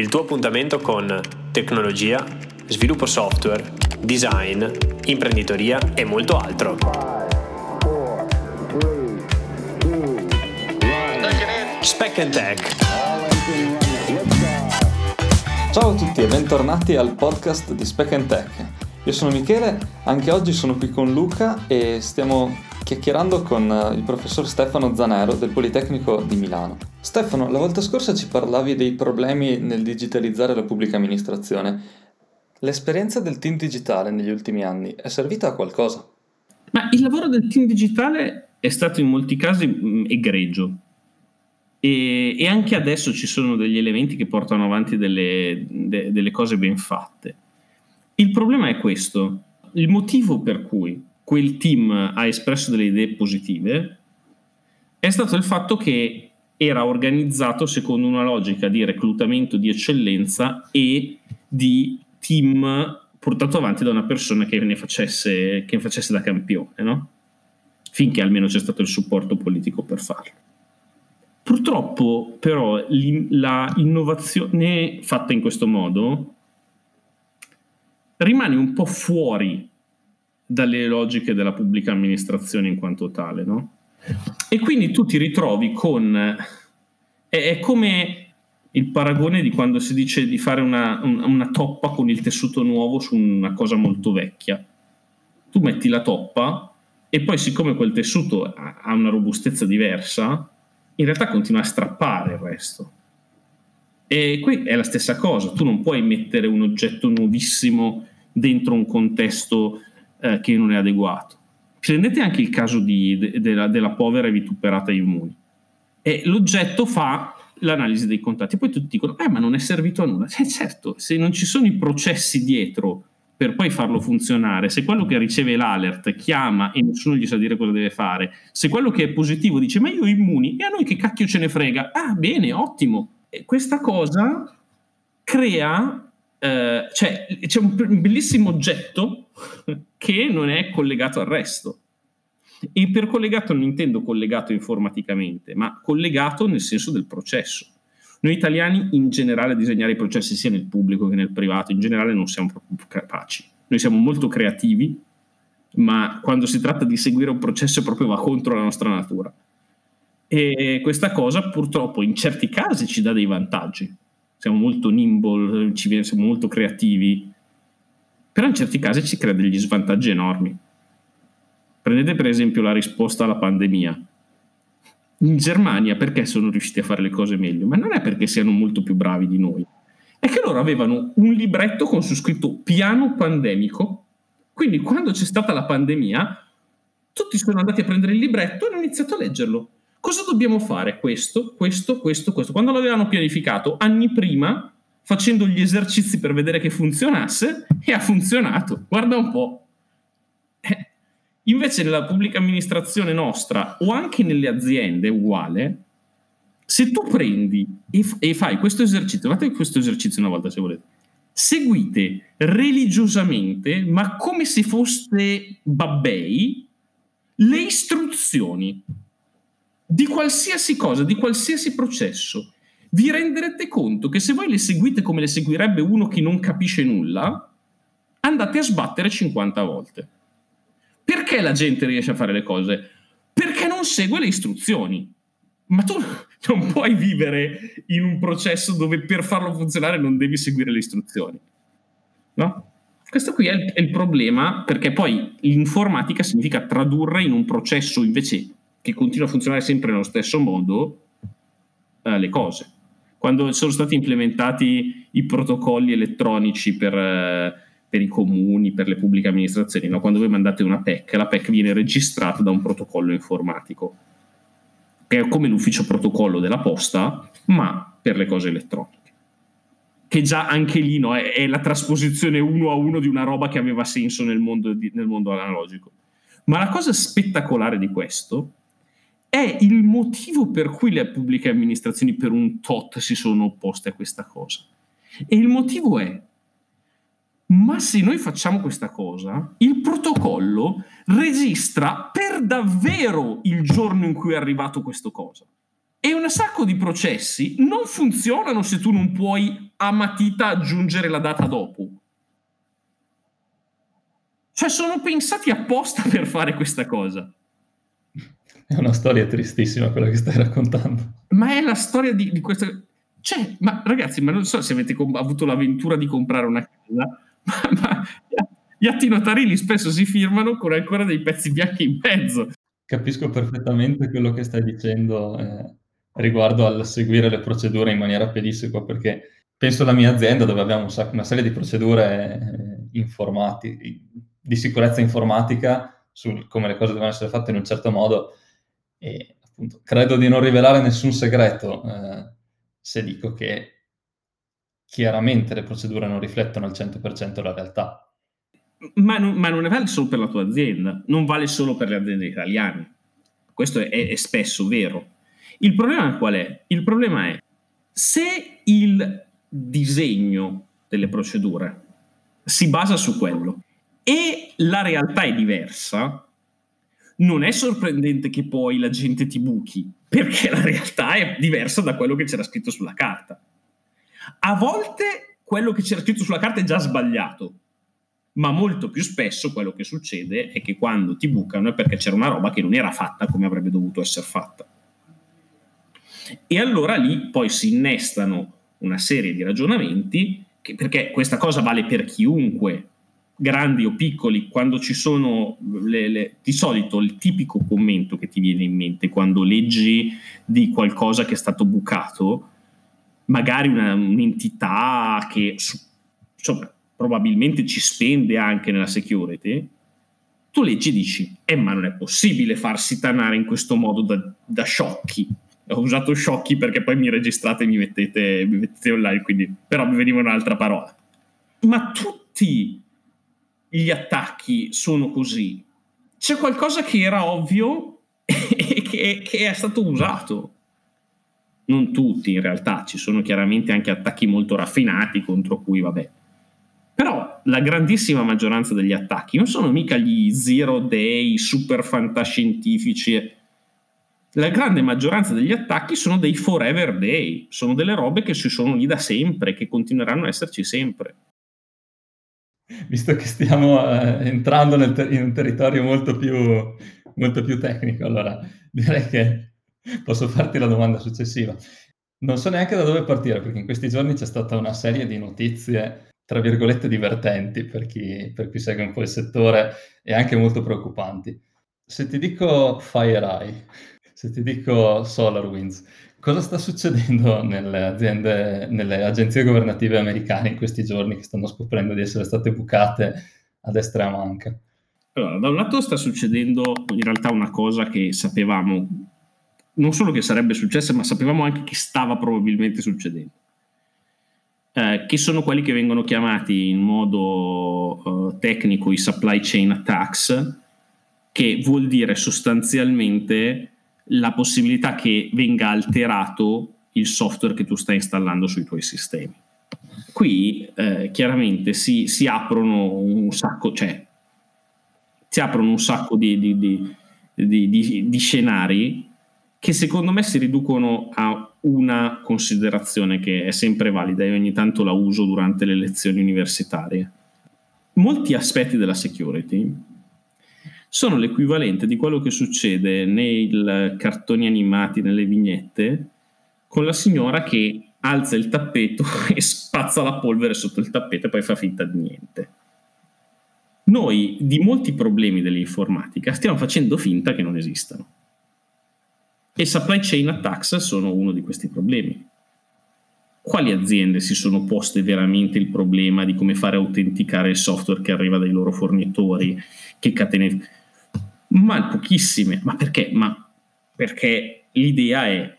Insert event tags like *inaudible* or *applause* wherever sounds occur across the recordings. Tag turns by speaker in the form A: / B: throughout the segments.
A: il tuo appuntamento con tecnologia, sviluppo software, design, imprenditoria e molto altro. Spec and Tech.
B: Ciao a tutti e bentornati al podcast di Spec and Tech. Io sono Michele, anche oggi sono qui con Luca e stiamo chiacchierando con eh, il professor Stefano Zanero del Politecnico di Milano. Stefano, la volta scorsa ci parlavi dei problemi nel digitalizzare la pubblica amministrazione. L'esperienza del team digitale negli ultimi anni è servita a qualcosa?
C: Ma il lavoro del team digitale è stato in molti casi mh, egregio. E, e, anche adesso ci sono degli elementi che portano avanti delle, de, delle cose ben fatte. Il problema è questo. Il motivo per cui quel team ha espresso delle idee positive è stato il fatto che era organizzato secondo una logica di reclutamento di eccellenza e di team portato avanti da una persona che ne facesse, che ne facesse da campione, no? finché almeno c'è stato il supporto politico per farlo. Purtroppo però la innovazione fatta in questo modo rimane un po' fuori dalle logiche della pubblica amministrazione in quanto tale, no? E quindi tu ti ritrovi con... È, è come il paragone di quando si dice di fare una, una, toppa con il tessuto nuovo su una cosa molto vecchia. Tu metti la toppa e poi siccome quel tessuto ha una robustezza diversa, in realtà continua a strappare il resto. E qui è la stessa cosa, tu non puoi mettere un oggetto nuovissimo dentro un contesto eh, che non è adeguato. Prendete anche il caso di, de, de la, della povera e vituperata Immuni. E l'oggetto fa l'analisi dei contatti. Poi tutti dicono, eh, ma non è servito a nulla. Eh, certo, se non ci sono i processi dietro per poi farlo funzionare, se quello che riceve l'alert chiama e nessuno gli sa dire cosa deve fare, se quello che è positivo dice, ma io immuni, e a noi che cacchio ce ne frega? Ah, bene, ottimo. E questa cosa crea eh, cioè, c'è un bellissimo oggetto che non è collegato al resto. E per collegato non intendo collegato informaticamente, ma collegato nel senso del processo. Noi italiani in generale a disegnare i processi sia nel pubblico che nel privato, in generale non siamo proprio capaci. Noi siamo molto creativi, ma quando si tratta di seguire un processo proprio va contro la nostra natura. E questa cosa purtroppo in certi casi ci dà dei vantaggi, siamo molto nimble, siamo molto creativi, però in certi casi ci crea degli svantaggi enormi. Prendete per esempio la risposta alla pandemia. In Germania perché sono riusciti a fare le cose meglio? Ma non è perché siano molto più bravi di noi, è che loro avevano un libretto con su scritto piano pandemico, quindi quando c'è stata la pandemia tutti sono andati a prendere il libretto e hanno iniziato a leggerlo Cosa dobbiamo fare? Questo, questo, questo, questo. Quando l'avevano pianificato anni prima, facendo gli esercizi per vedere che funzionasse, e ha funzionato. Guarda un po'. Eh. Invece nella pubblica amministrazione nostra o anche nelle aziende uguale. Se tu prendi e, e fai questo esercizio, fate questo esercizio una volta se volete, seguite religiosamente, ma come se foste babbei, le istruzioni di qualsiasi cosa, di qualsiasi processo, vi renderete conto che se voi le seguite come le seguirebbe uno che non capisce nulla, andate a sbattere 50 volte. Perché la gente riesce a fare le cose? Perché non segue le istruzioni. Ma tu *laughs* non puoi vivere in un processo dove per farlo funzionare non devi seguire le istruzioni. No? Questo qui è il, è il problema, perché poi l'informatica significa tradurre in un processo invece che continua a funzionare sempre nello stesso modo eh, le cose. Quando sono stati implementati i protocolli elettronici per, eh, per i comuni, per le pubbliche amministrazioni, no? quando voi mandate una PEC, la PEC viene registrata da un protocollo informatico, che è come l'ufficio protocollo della posta, ma per le cose elettroniche. Che già anche lì no, è, è, la trasposizione uno a uno di una roba che aveva senso nel mondo, di, nel mondo analogico. Ma la cosa spettacolare di questo è il motivo per cui le pubbliche amministrazioni per un tot si sono opposte a questa cosa. E il motivo è, ma se noi facciamo questa cosa, il protocollo registra per davvero il giorno in cui è arrivato questa cosa. E un sacco di processi non funzionano se tu non puoi a matita aggiungere la data dopo. Cioè sono pensati apposta per fare questa cosa.
B: È una storia tristissima quella che stai raccontando.
C: Ma è la storia di, di questa... Cioè, ma ragazzi, ma non so se avete com- avuto l'avventura di comprare una casa, *laughs* ma, ma gli atti notarili spesso si firmano con ancora dei pezzi bianchi in mezzo.
B: Capisco perfettamente quello che stai dicendo eh, riguardo al seguire le procedure in maniera pedissequa, perché penso alla mia azienda dove abbiamo un sacco, una serie di procedure eh, informati, di sicurezza informatica su come le cose devono essere fatte in un certo modo e appunto credo di non rivelare nessun segreto eh, se dico che chiaramente le procedure non riflettono al 100% la realtà.
C: Ma non, ma non, vale solo per la tua azienda, non vale solo per le aziende italiane. Questo è, è spesso vero. Il problema qual è? Il problema è se il disegno delle procedure si basa su quello e la realtà è diversa, non è sorprendente che poi la gente ti buchi, perché la realtà è diversa da quello che c'era scritto sulla carta. A volte quello che c'era scritto sulla carta è già sbagliato, ma molto più spesso quello che succede è che quando ti bucano è perché c'era una roba che non era fatta come avrebbe dovuto essere fatta. E allora lì poi si innestano una serie di ragionamenti, che, perché questa cosa vale per chiunque, grandi o piccoli, quando ci sono le, le, di solito il tipico commento che ti viene in mente quando leggi di qualcosa che è stato bucato, magari una, un'entità che insomma, probabilmente ci spende anche nella security, tu leggi e dici, eh ma non è possibile farsi tanare in questo modo da, da sciocchi. Ho usato sciocchi perché poi mi registrate e mi mettete, mi mettete online, quindi, però mi veniva un'altra parola. Ma tutti gli attacchi sono così. C'è qualcosa che era ovvio *laughs* e che, che è stato usato. Non tutti in realtà, ci sono chiaramente anche attacchi molto raffinati contro cui, vabbè, però la grandissima maggioranza degli attacchi non sono mica gli zero day super fantascientifici. La grande maggioranza degli attacchi sono dei forever day, sono delle robe che ci sono lì da sempre, che continueranno a esserci sempre.
B: Visto che stiamo eh, entrando ter- in un territorio molto più, molto più tecnico, allora direi che posso farti la domanda successiva. Non so neanche da dove partire, perché in questi giorni c'è stata una serie di notizie tra virgolette, divertenti per chi, per chi segue un po' il settore e anche molto preoccupanti. Se ti dico FireEye, se ti dico SolarWinds, cosa sta succedendo nelle aziende, nelle agenzie governative americane in questi giorni che stanno scoprendo di essere state bucate a destra e a manca?
C: Allora, da un lato sta succedendo in realtà una cosa che sapevamo, non solo che sarebbe successa, ma sapevamo anche che stava probabilmente succedendo eh, che sono quelli che vengono chiamati in modo eh, tecnico i supply chain attacks, che vuol dire sostanzialmente la possibilità che venga alterato il software che tu stai installando sui tuoi sistemi. Qui eh, chiaramente si, si, aprono un sacco, cioè si aprono un sacco di, di, di, di scenari che secondo me si riducono a una considerazione che è sempre valida e ogni tanto la uso durante le lezioni universitarie. Molti aspetti della security sono l'equivalente di quello che succede nei cartoni animati, nelle vignette, con la signora che alza il tappeto *laughs* e spazza la polvere sotto il tappeto e poi fa finta di niente. Noi di molti problemi dell'informatica stiamo facendo finta che non esistano. E supply chain attacks sono uno di questi problemi. Quali aziende si sono poste veramente il problema di come fare autenticare il software che arriva dai loro fornitori? Che catene... Ma pochissime. Ma perché? Ma perché l'idea è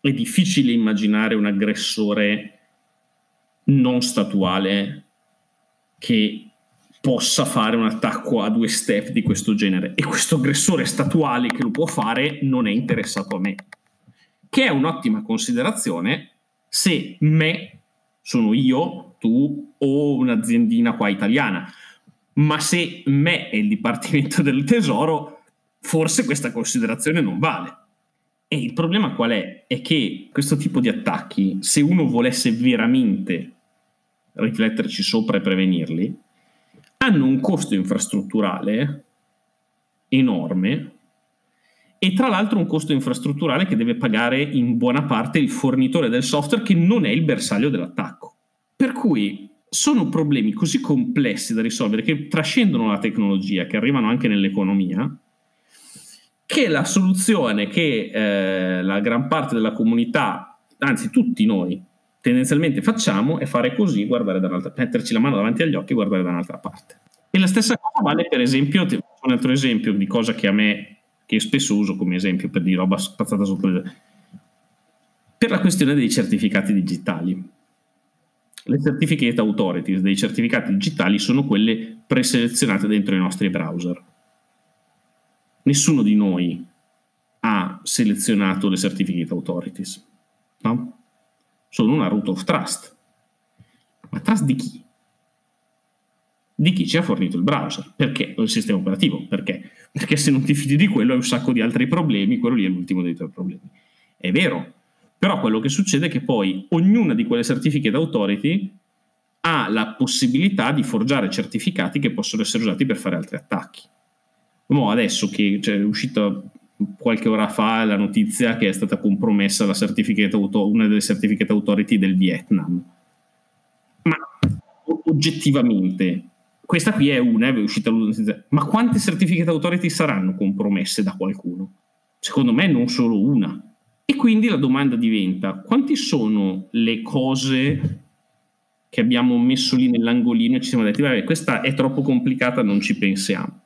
C: è difficile immaginare un aggressore non statuale che possa fare un attacco a due step di questo genere e questo aggressore statuale che lo può fare non è interessato a me che è un'ottima considerazione se me sono io, tu o un'aziendina qua italiana ma se me è il Dipartimento del Tesoro forse questa considerazione non vale E il problema qual è? È che questo tipo di attacchi, se uno volesse veramente rifletterci sopra e prevenirli, hanno un costo infrastrutturale enorme e tra l'altro un costo infrastrutturale che deve pagare in buona parte il fornitore del software che non è il bersaglio dell'attacco. Per cui sono problemi così complessi da risolvere che trascendono la tecnologia, che arrivano anche nell'economia, che la soluzione che eh, la gran parte della comunità, anzi tutti noi, tendenzialmente facciamo è fare così, guardare da un'altra, metterci la mano davanti agli occhi e guardare da un'altra parte. E la stessa cosa vale per esempio, un altro esempio di cosa che a me, che spesso uso come esempio per di roba spazzata sotto le... per la questione dei certificati digitali. Le certificate authorities dei certificati digitali sono quelle preselezionate dentro i nostri browser nessuno di noi ha selezionato le certificate authorities, no? Sono una root of trust. Ma trust di chi? Di chi ci ha fornito il browser. Perché? O il sistema operativo. Perché? Perché se non ti fidi di quello hai un sacco di altri problemi, quello lì è l'ultimo dei tuoi problemi. È vero, però quello che succede è che poi ognuna di quelle certificate authority ha la possibilità di forgiare certificati che possono essere usati per fare altri attacchi. Mo adesso che cioè, è uscita qualche ora fa la notizia che è stata compromessa auto, una delle certificate authority del Vietnam. Ma oggettivamente, questa qui è una, è uscita notizia, ma quante certificate authority saranno compromesse da qualcuno? Secondo me non solo una. E quindi la domanda diventa, quanti sono le cose che abbiamo messo lì nell'angolino e ci siamo detti, vabbè, questa è troppo complicata, non ci pensiamo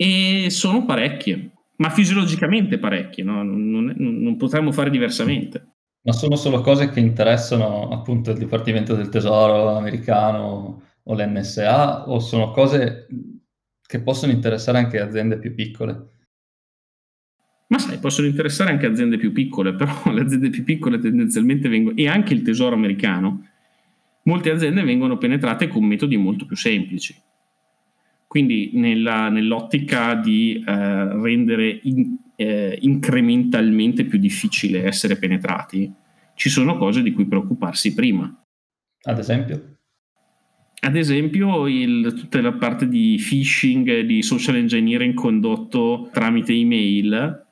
C: e sono parecchie, ma fisiologicamente parecchie, no? non, non, potremmo fare diversamente.
B: Ma sono solo cose che interessano appunto il Dipartimento del Tesoro americano o l'NSA o sono cose che possono interessare anche aziende più piccole?
C: Ma sai, possono interessare anche aziende più piccole, però *laughs* le aziende più piccole tendenzialmente vengono, e anche il tesoro americano, molte aziende vengono penetrate con metodi molto più semplici. Quindi nella, nell'ottica di eh, rendere in, eh, incrementalmente più difficile essere penetrati, ci sono cose di cui preoccuparsi prima.
B: Ad esempio?
C: Ad esempio il, tutta la parte di phishing, di social engineering condotto tramite email,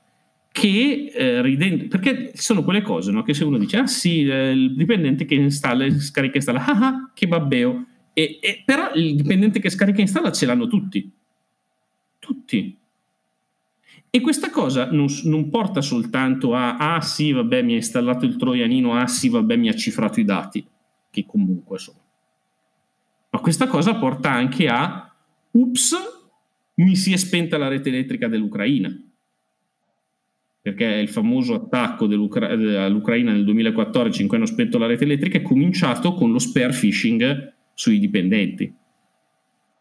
C: che eh, ridendo, perché sono quelle cose no? che se uno dice ah sì, eh, il dipendente che installa, scarica e installa, ah ah, che babbeo, e, e, però il dipendente che scarica e installa ce l'hanno tutti. Tutti. E questa cosa non, non, porta soltanto a ah sì, vabbè, mi ha installato il troianino, ah sì, vabbè, mi ha cifrato i dati, che comunque sono. Ma questa cosa porta anche a ups, mi si è spenta la rete elettrica dell'Ucraina. Perché il famoso attacco all'Ucraina nel 2014 in cui hanno spento la rete elettrica è cominciato con lo spare phishing sui dipendenti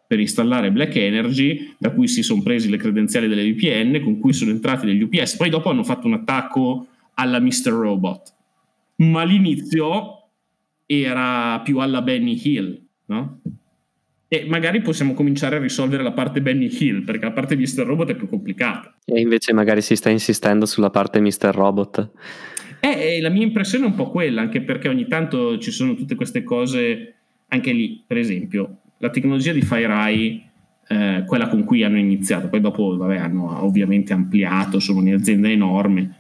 C: per installare Black Energy, da cui si sono presi le credenziali delle VPN, con cui sono entrati degli UPS. Poi dopo hanno fatto un attacco alla Mr. Robot. Ma l'inizio era più alla Benny Hill, no? E magari possiamo cominciare a risolvere la parte Benny Hill, perché la parte Mr. Robot è più complicata.
D: E invece magari si sta insistendo sulla parte Mr. Robot.
C: Eh, la mia impressione è un po' quella, anche perché ogni tanto ci sono tutte queste cose anche lì, per esempio, la tecnologia di FireEye, eh, quella con cui hanno iniziato, poi dopo vabbè, hanno ovviamente ampliato, sono un'azienda enorme,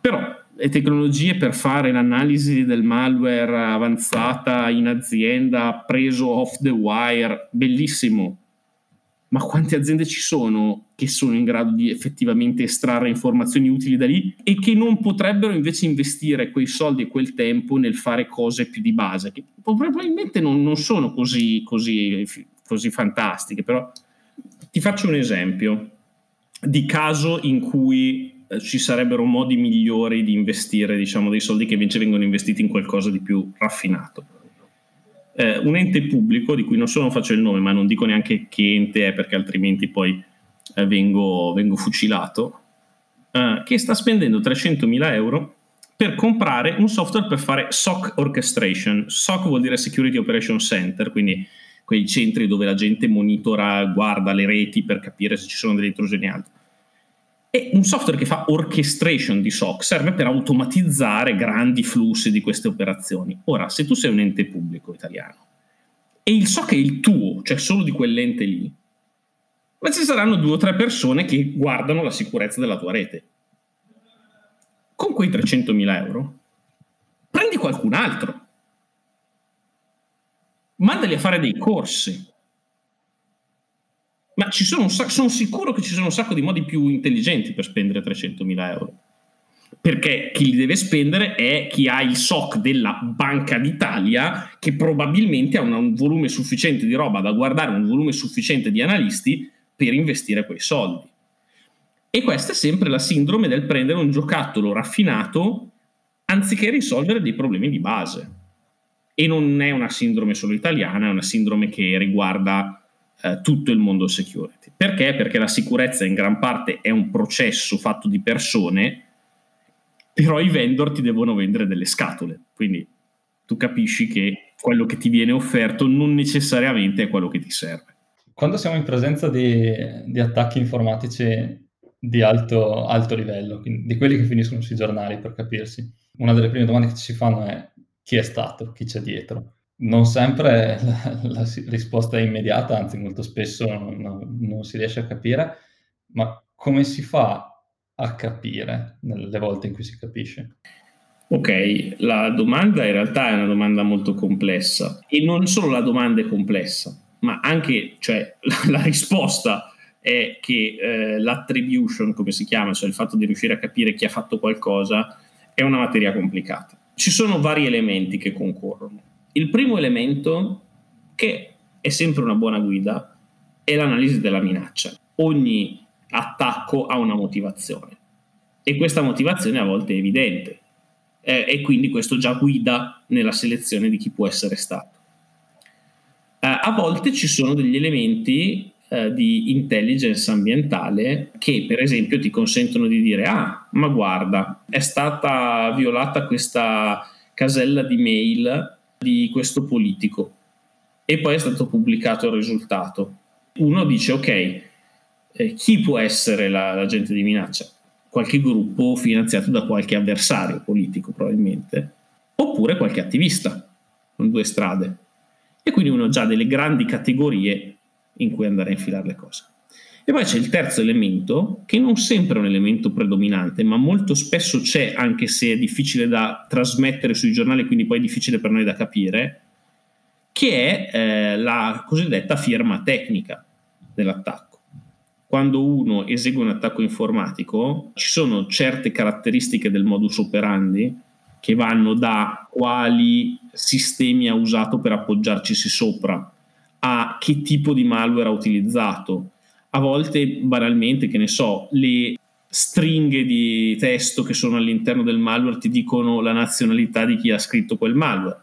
C: però le tecnologie per fare l'analisi del malware avanzata in azienda, preso off the wire, bellissimo, ma quante aziende ci sono che sono in grado di effettivamente estrarre informazioni utili da lì e che non potrebbero invece investire quei soldi e quel tempo nel fare cose più di base, che probabilmente non, non sono così, così, così fantastiche, però ti faccio un esempio di caso in cui ci sarebbero modi migliori di investire diciamo, dei soldi che invece vengono investiti in qualcosa di più raffinato eh, un ente pubblico di cui non solo non faccio il nome, ma non dico neanche che ente è perché altrimenti poi eh, vengo, vengo, fucilato, eh, che sta spendendo 300.000 euro per comprare un software per fare SOC orchestration. SOC vuol dire Security Operation Center, quindi quei centri dove la gente monitora, guarda le reti per capire se ci sono delle intrusioni alte. E un software che fa orchestration di SOC serve per automatizzare grandi flussi di queste operazioni. Ora, se tu sei un ente pubblico italiano e il SOC è il tuo, cioè solo di quell'ente lì, ma ci saranno due o tre persone che guardano la sicurezza della tua rete. Con quei 300.000 euro, prendi qualcun altro. Mandali a fare dei corsi ma sono, sono sicuro che ci sono un sacco di modi più intelligenti per spendere 300.000 euro. Perché chi li deve spendere è chi ha il SOC della Banca d'Italia, che probabilmente ha un volume sufficiente di roba da guardare, un volume sufficiente di analisti per investire quei soldi. E questa è sempre la sindrome del prendere un giocattolo raffinato anziché risolvere dei problemi di base. E non è una sindrome solo italiana, è una sindrome che riguarda eh, tutto il mondo security. Perché? Perché la sicurezza in gran parte è un processo fatto di persone, però i vendor ti devono vendere delle scatole. Quindi tu capisci che quello che ti viene offerto non necessariamente è quello che ti serve.
B: Quando siamo in presenza di, di attacchi informatici di alto, alto livello, di quelli che finiscono sui giornali per capirsi, una delle prime domande che ci si fanno è chi è stato, chi c'è dietro non sempre la, la risposta è immediata, anzi molto spesso non, non, si riesce a capire, ma come si fa a capire nelle volte in cui si capisce?
C: Ok, la domanda in realtà è una domanda molto complessa e non solo la domanda è complessa, ma anche cioè, *laughs* la, la risposta è che eh, l'attribution, come si chiama, cioè il fatto di riuscire a capire chi ha fatto qualcosa, è una materia complicata. Ci sono vari elementi che concorrono. Il primo elemento, che è sempre una buona guida, è l'analisi della minaccia. Ogni attacco ha una motivazione e questa motivazione a volte è evidente eh, e quindi questo già guida nella selezione di chi può essere stato. Eh, a volte ci sono degli elementi eh, di intelligence ambientale che per esempio ti consentono di dire ah ma guarda è stata violata questa casella di mail di questo politico e poi è stato pubblicato il risultato. Uno dice ok, eh, chi può essere la, l'agente di minaccia? Qualche gruppo finanziato da qualche avversario politico probabilmente, oppure qualche attivista, con due strade. E quindi uno ha già delle grandi categorie in cui andare a infilare le cose. E poi c'è il terzo elemento, che non sempre è un elemento predominante, ma molto spesso c'è, anche se è difficile da trasmettere sui giornali, quindi poi è difficile per noi da capire, che è eh, la cosiddetta firma tecnica dell'attacco. Quando uno esegue un attacco informatico, ci sono certe caratteristiche del modus operandi che vanno da quali sistemi ha usato per appoggiarci sopra, a che tipo di malware ha utilizzato, a volte banalmente, che ne so, le stringhe di testo che sono all'interno del malware ti dicono la nazionalità di chi ha scritto quel malware.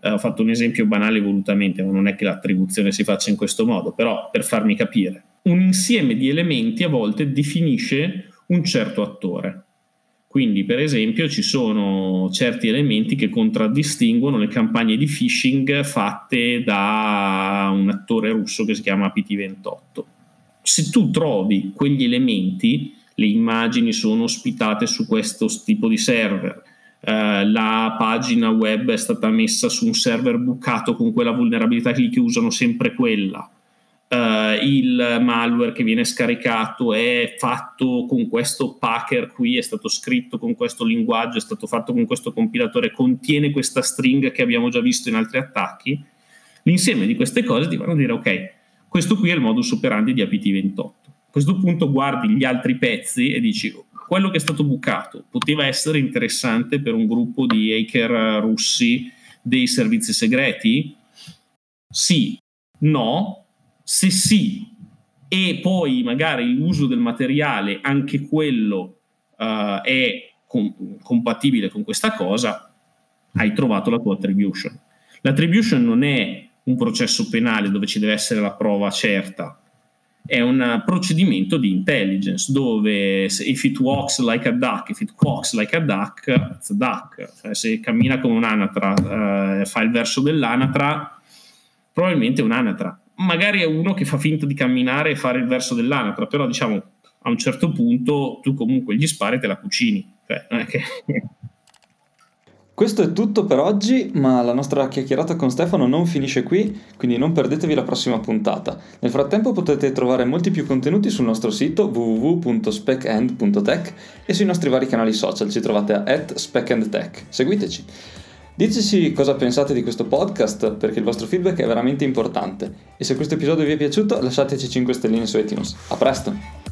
C: Eh, ho fatto un esempio banale volutamente, ma non è che l'attribuzione si faccia in questo modo, però per farmi capire. Un insieme di elementi a volte definisce un certo attore. Quindi, per esempio, ci sono certi elementi che contraddistinguono le campagne di phishing fatte da un attore russo che si chiama PT28 se tu trovi quegli elementi, le immagini sono ospitate su questo tipo di server, eh, la pagina web è stata messa su un server bucato con quella vulnerabilità che usano sempre quella, eh, il malware che viene scaricato è fatto con questo packer qui, è stato scritto con questo linguaggio, è stato fatto con questo compilatore, contiene questa string che abbiamo già visto in altri attacchi, l'insieme di queste cose ti fanno dire ok, questo qui è il modus operandi di APT28. A questo punto guardi gli altri pezzi e dici quello che è stato bucato poteva essere interessante per un gruppo di hacker russi dei servizi segreti? Sì, no, se sì, e poi magari l'uso del materiale, anche quello uh, è com- compatibile con questa cosa, hai trovato la tua attribution. L'attribution non è un processo penale dove ci deve essere la prova certa, è un procedimento di intelligence dove if it walks like a duck, if it quacks like a duck, it's a duck. Cioè, se cammina come un'anatra, eh, fa il verso dell'anatra, probabilmente è un'anatra. Magari è uno che fa finta di camminare e fare il verso dell'anatra, però diciamo a un certo punto tu comunque gli spari e te la cucini. Cioè, non è che...
B: Questo è tutto per oggi, ma la nostra chiacchierata con Stefano non finisce qui, quindi non perdetevi la prossima puntata. Nel frattempo potete trovare molti più contenuti sul nostro sito www.specend.tech e sui nostri vari canali social, ci trovate a @specandtech. Seguiteci. Diteci cosa pensate di questo podcast perché il vostro feedback è veramente importante e se questo episodio vi è piaciuto lasciateci 5 stelline su iTunes. A presto!